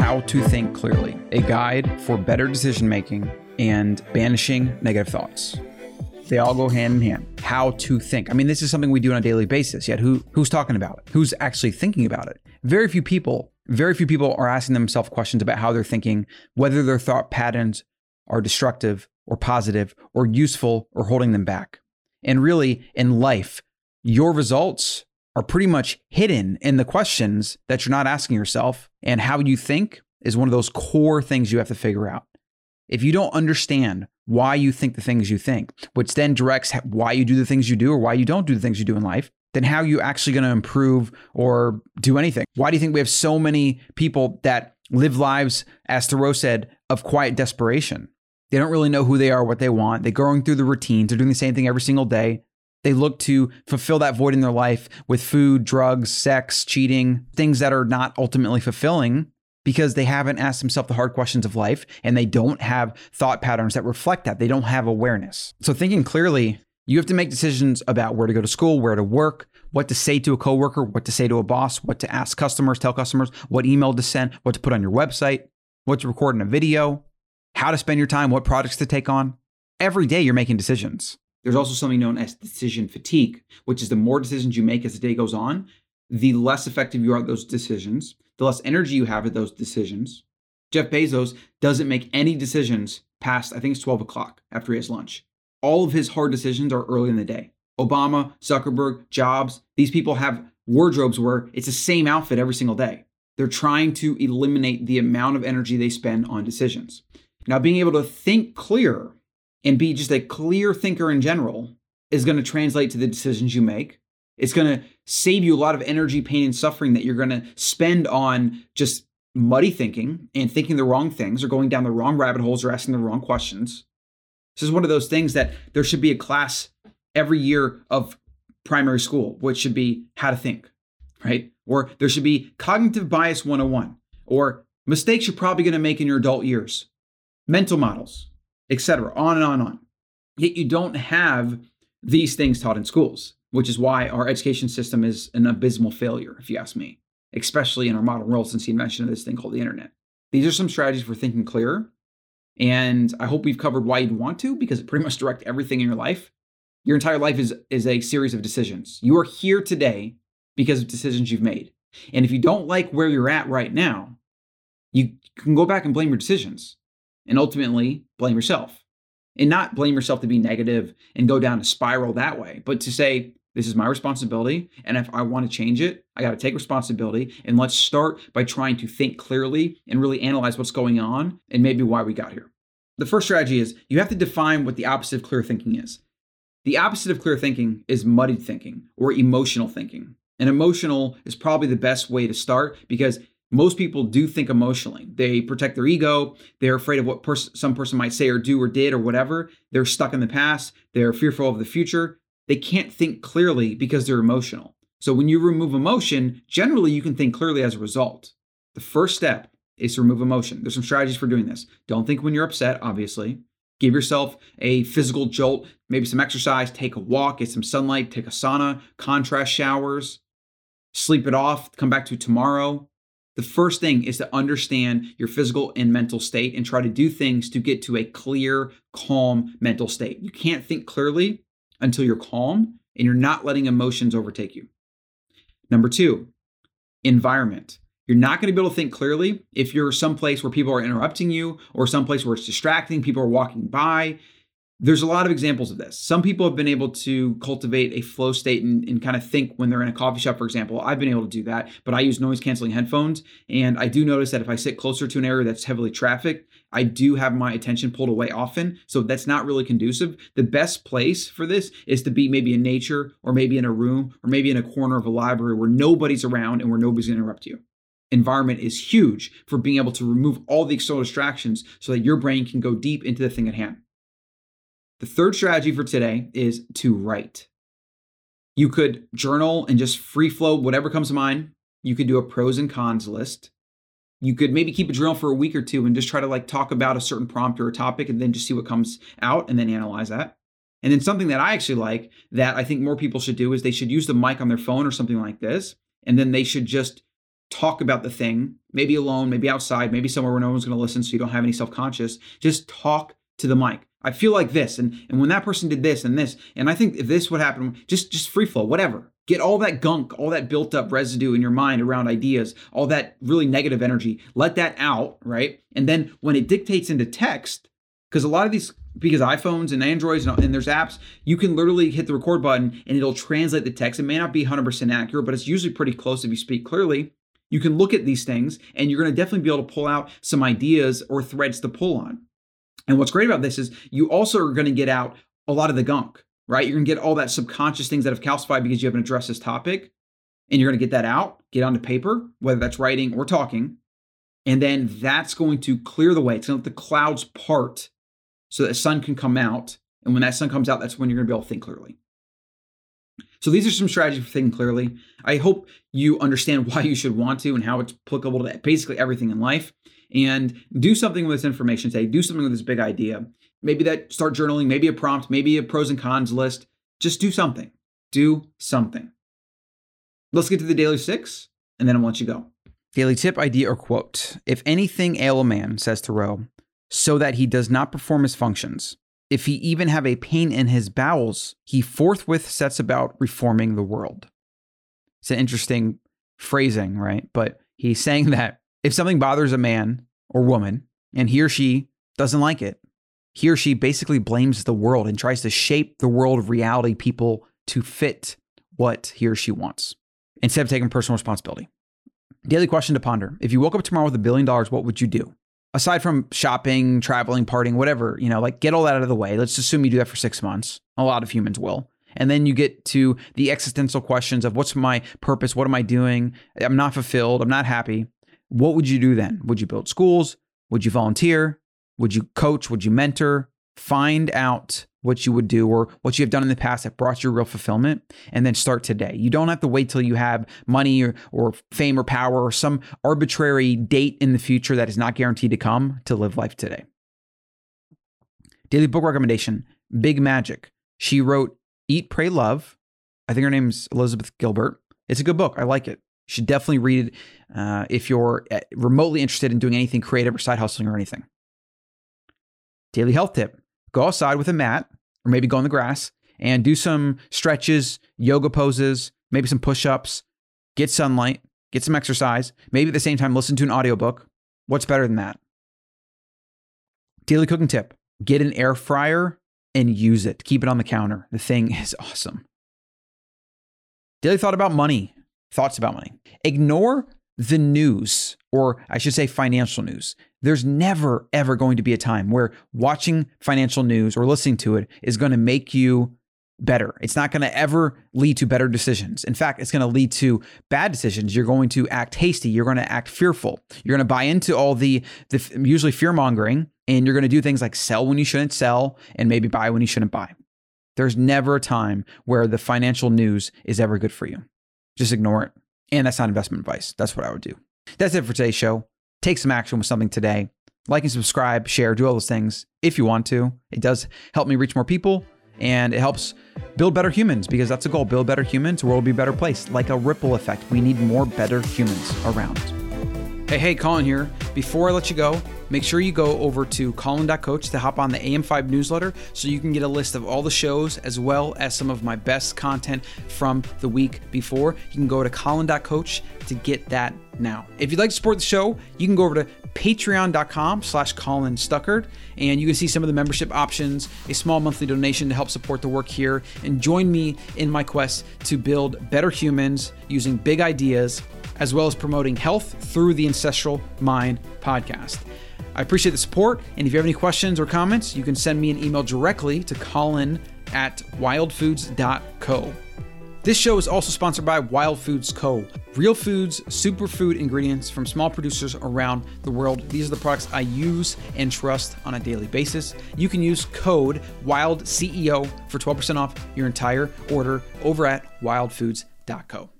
How to Think Clearly, a guide for better decision making and banishing negative thoughts. They all go hand in hand. How to think. I mean, this is something we do on a daily basis. Yet who who's talking about it? Who's actually thinking about it? Very few people, very few people are asking themselves questions about how they're thinking, whether their thought patterns are destructive or positive or useful or holding them back. And really, in life, your results are pretty much hidden in the questions that you're not asking yourself. And how you think is one of those core things you have to figure out. If you don't understand why you think the things you think, which then directs why you do the things you do or why you don't do the things you do in life, then how are you actually going to improve or do anything? Why do you think we have so many people that live lives, as Thoreau said, of quiet desperation? They don't really know who they are, what they want. They're going through the routines. They're doing the same thing every single day. They look to fulfill that void in their life with food, drugs, sex, cheating, things that are not ultimately fulfilling because they haven't asked themselves the hard questions of life and they don't have thought patterns that reflect that. They don't have awareness. So, thinking clearly, you have to make decisions about where to go to school, where to work, what to say to a coworker, what to say to a boss, what to ask customers, tell customers, what email to send, what to put on your website, what to record in a video, how to spend your time, what projects to take on. Every day you're making decisions. There's also something known as decision fatigue, which is the more decisions you make as the day goes on, the less effective you are at those decisions, the less energy you have at those decisions. Jeff Bezos doesn't make any decisions past, I think it's 12 o'clock after he has lunch. All of his hard decisions are early in the day. Obama, Zuckerberg, Jobs, these people have wardrobes where it's the same outfit every single day. They're trying to eliminate the amount of energy they spend on decisions. Now, being able to think clear and be just a clear thinker in general is going to translate to the decisions you make. It's going to save you a lot of energy, pain, and suffering that you're going to spend on just muddy thinking and thinking the wrong things or going down the wrong rabbit holes or asking the wrong questions. This is one of those things that there should be a class every year of primary school, which should be how to think, right? Or there should be cognitive bias 101 or mistakes you're probably going to make in your adult years, mental models, etc. On and on and on. Yet you don't have these things taught in schools, which is why our education system is an abysmal failure, if you ask me, especially in our modern world since the invention of this thing called the internet. These are some strategies for thinking clearer. And I hope we've covered why you'd want to, because it pretty much direct everything in your life. Your entire life is, is a series of decisions. You are here today because of decisions you've made. And if you don't like where you're at right now, you can go back and blame your decisions and ultimately blame yourself. And not blame yourself to be negative and go down a spiral that way, but to say, this is my responsibility. And if I want to change it, I got to take responsibility. And let's start by trying to think clearly and really analyze what's going on and maybe why we got here. The first strategy is you have to define what the opposite of clear thinking is. The opposite of clear thinking is muddied thinking or emotional thinking. And emotional is probably the best way to start because most people do think emotionally. They protect their ego. They're afraid of what pers- some person might say or do or did or whatever. They're stuck in the past. They're fearful of the future. They can't think clearly because they're emotional. So when you remove emotion, generally you can think clearly as a result. The first step is to remove emotion. There's some strategies for doing this. Don't think when you're upset, obviously. Give yourself a physical jolt, maybe some exercise, take a walk, get some sunlight, take a sauna, contrast showers, sleep it off, come back to tomorrow. The first thing is to understand your physical and mental state and try to do things to get to a clear, calm mental state. You can't think clearly until you're calm and you're not letting emotions overtake you. Number two, environment. You're not going to be able to think clearly if you're someplace where people are interrupting you or someplace where it's distracting, people are walking by there's a lot of examples of this. Some people have been able to cultivate a flow state and, and, kind of think when they're in a coffee shop, for example. I've been able to do that, but I use noise canceling headphones. And I do notice that if I sit closer to an area that's heavily trafficked, I do have my attention pulled away often. So that's not really conducive. The best place for this is to be maybe in nature or maybe in a room or maybe in a corner of a library where nobody's around and where nobody's going to interrupt you environment is huge for being able to remove all the external distractions so that your brain can go deep into the thing at hand. The third strategy for today is to write. You could journal and just free flow whatever comes to mind. You could do a pros and cons list. You could maybe keep a journal for a week or two and just try to like talk about a certain prompt or a topic and then just see what comes out and then analyze that. And then something that I actually like that I think more people should do is they should use the mic on their phone or something like this. And then they should just talk about the thing, maybe alone, maybe outside, maybe somewhere where no one's going to listen so you don't have any self-conscious. Just talk to the mic. I feel like this and and when that person did this and this and I think if this would happen just just free flow whatever get all that gunk all that built up residue in your mind around ideas all that really negative energy let that out right and then when it dictates into text because a lot of these because iPhones and Androids and, and, there's apps, you can literally hit the record button and it'll translate the text. It may not be 100% accurate, but it's usually pretty close if you speak clearly. You can look at these things and you're going to definitely be able to pull out some ideas or threads to pull on. And what's great about this is you also are going to get out a lot of the gunk, right? You're going to get all that subconscious things that have calcified because you haven't addressed this topic. And you're going to get that out, get onto paper, whether that's writing or talking. And then that's going to clear the way. It's going to let the clouds part so that sun can come out. And when that sun comes out, that's when you're going to be able to think clearly. So these are some strategies for thinking clearly. I hope you understand why you should want to and how it's applicable to basically everything in life. And do something with this information today. Do something with this big idea. Maybe that start journaling, maybe a prompt, maybe a pros and cons list. Just do something. Do something. Let's get to the daily six, and then I'll let you go. Daily tip, idea, or quote. If anything ail a man, says Thoreau, so that he does not perform his functions. If he even have a pain in his bowels, he forthwith sets about reforming the world. It's an interesting phrasing, right? But he's saying that if something bothers a man or woman and he or she doesn't like it, he or she basically blames the world and tries to shape the world of reality people to fit what he or she wants instead of taking personal responsibility. Daily question to ponder. If you woke up tomorrow with a billion dollars, what would you do? aside from shopping, traveling, partying, whatever, you know, like get all that out of the way. Let's assume you do that for six months. A lot of humans will. And then you get to the existential questions of what's my purpose? What am I doing? I'm not fulfilled. I'm not happy. What would you do then? Would you build schools? Would you volunteer? Would you coach? Would you mentor? Find out what you would do or what you have done in the past that brought you real fulfillment and then start today. You don't have to wait till you have money or, or fame or power or some arbitrary date in the future that is not guaranteed to come to live life today. Daily book recommendation Big Magic. She wrote Eat, Pray, Love. I think her name's Elizabeth Gilbert. It's a good book. I like it. Should definitely read it uh, if you're uh, remotely interested in doing anything creative or side hustling or anything. Daily health tip go outside with a mat or maybe go on the grass and do some stretches, yoga poses, maybe some push ups, get sunlight, get some exercise, maybe at the same time listen to an audiobook. What's better than that? Daily cooking tip get an air fryer and use it. Keep it on the counter. The thing is awesome. Daily thought about money, thoughts about money. Ignore the news, or I should say financial news. There's never, ever going to be a time where watching financial news or listening to it is going to make you better. It's not going to ever lead to better decisions. In fact, it's going to lead to bad decisions. You're going to act hasty. You're going to act fearful. You're going to buy into all the, the usually fear mongering, and you're going to do things like sell when you shouldn't sell and maybe buy when you shouldn't buy. There's never a time where the financial news is ever good for you. Just ignore it. And that's not investment advice. That's what I would do. That's it for today's show. Take some action with something today. Like and subscribe, share, do all those things if you want to. It does help me reach more people and it helps build better humans because that's the goal build better humans, the world will be a better place. Like a ripple effect. We need more better humans around. Hey, hey, Colin here. Before I let you go, make sure you go over to Colin.coach to hop on the AM5 newsletter so you can get a list of all the shows as well as some of my best content from the week before. You can go to Colin.coach to get that now. If you'd like to support the show, you can go over to patreon.com slash Colin Stuckert and you can see some of the membership options, a small monthly donation to help support the work here, and join me in my quest to build better humans using big ideas as well as promoting health through the Ancestral Mind podcast. I appreciate the support, and if you have any questions or comments, you can send me an email directly to colin at wildfoods.co. This show is also sponsored by Wild Foods Co. Real foods, superfood ingredients from small producers around the world. These are the products I use and trust on a daily basis. You can use code WILDCEO for 12% off your entire order over at wildfoods.co.